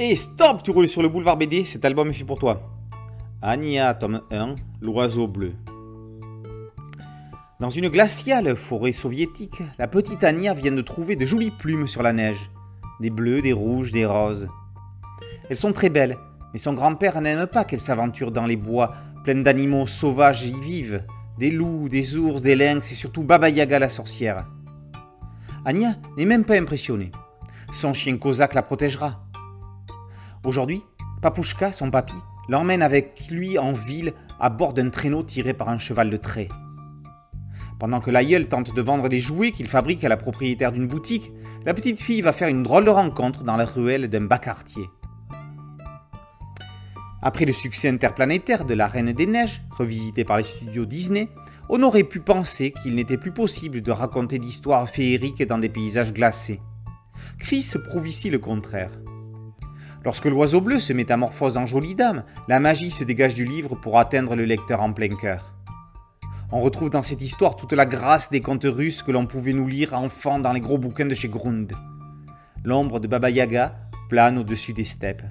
Et stop, tu roules sur le boulevard BD, cet album est fait pour toi. Anya, tome 1, L'oiseau bleu. Dans une glaciale forêt soviétique, la petite Anya vient de trouver de jolies plumes sur la neige. Des bleus, des rouges, des roses. Elles sont très belles, mais son grand-père n'aime pas qu'elle s'aventure dans les bois pleins d'animaux sauvages y vivent. Des loups, des ours, des lynx et surtout Baba Yaga la sorcière. Anya n'est même pas impressionnée. Son chien Kozak la protégera. Aujourd'hui, Papouchka, son papy, l'emmène avec lui en ville à bord d'un traîneau tiré par un cheval de trait. Pendant que l'aïeul tente de vendre les jouets qu'il fabrique à la propriétaire d'une boutique, la petite fille va faire une drôle de rencontre dans la ruelle d'un bas quartier. Après le succès interplanétaire de La Reine des Neiges, revisité par les studios Disney, on aurait pu penser qu'il n'était plus possible de raconter d'histoires féeriques dans des paysages glacés. Chris prouve ici le contraire. Lorsque l'oiseau bleu se métamorphose en jolie dame, la magie se dégage du livre pour atteindre le lecteur en plein cœur. On retrouve dans cette histoire toute la grâce des contes russes que l'on pouvait nous lire enfant dans les gros bouquins de chez Grund. L'ombre de Baba Yaga plane au-dessus des steppes.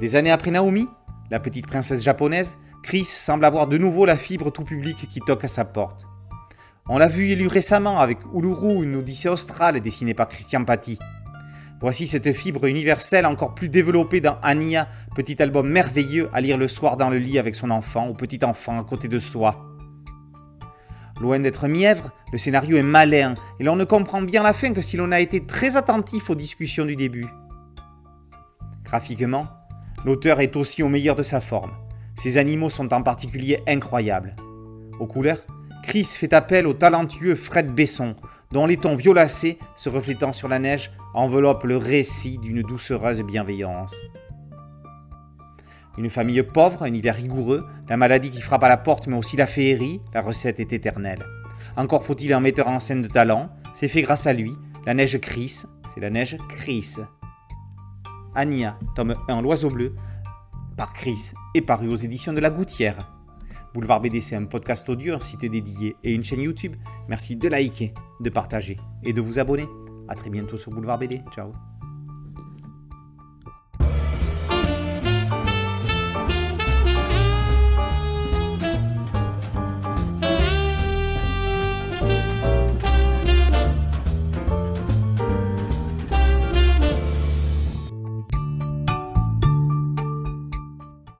Des années après Naomi, la petite princesse japonaise, Chris semble avoir de nouveau la fibre tout public qui toque à sa porte. On l'a vu et lu récemment avec Uluru, une odyssée australe dessinée par Christian Paty. Voici cette fibre universelle encore plus développée dans Ania, petit album merveilleux à lire le soir dans le lit avec son enfant ou petit enfant à côté de soi. Loin d'être mièvre, le scénario est malin et l'on ne comprend bien la fin que si l'on a été très attentif aux discussions du début. Graphiquement, l'auteur est aussi au meilleur de sa forme. Ses animaux sont en particulier incroyables. Aux couleurs, Chris fait appel au talentueux Fred Besson, dont les tons violacés, se reflétant sur la neige, enveloppent le récit d'une doucereuse bienveillance. Une famille pauvre, un hiver rigoureux, la maladie qui frappe à la porte, mais aussi la féerie, la recette est éternelle. Encore faut-il un metteur en scène de talent, c'est fait grâce à lui, la neige Chris, c'est la neige Chris. Ania, tome 1 L'Oiseau Bleu, par Chris et paru aux éditions de La Gouttière. Boulevard BD, c'est un podcast audio, un site dédié et une chaîne YouTube. Merci de liker, de partager et de vous abonner. A très bientôt sur Boulevard BD. Ciao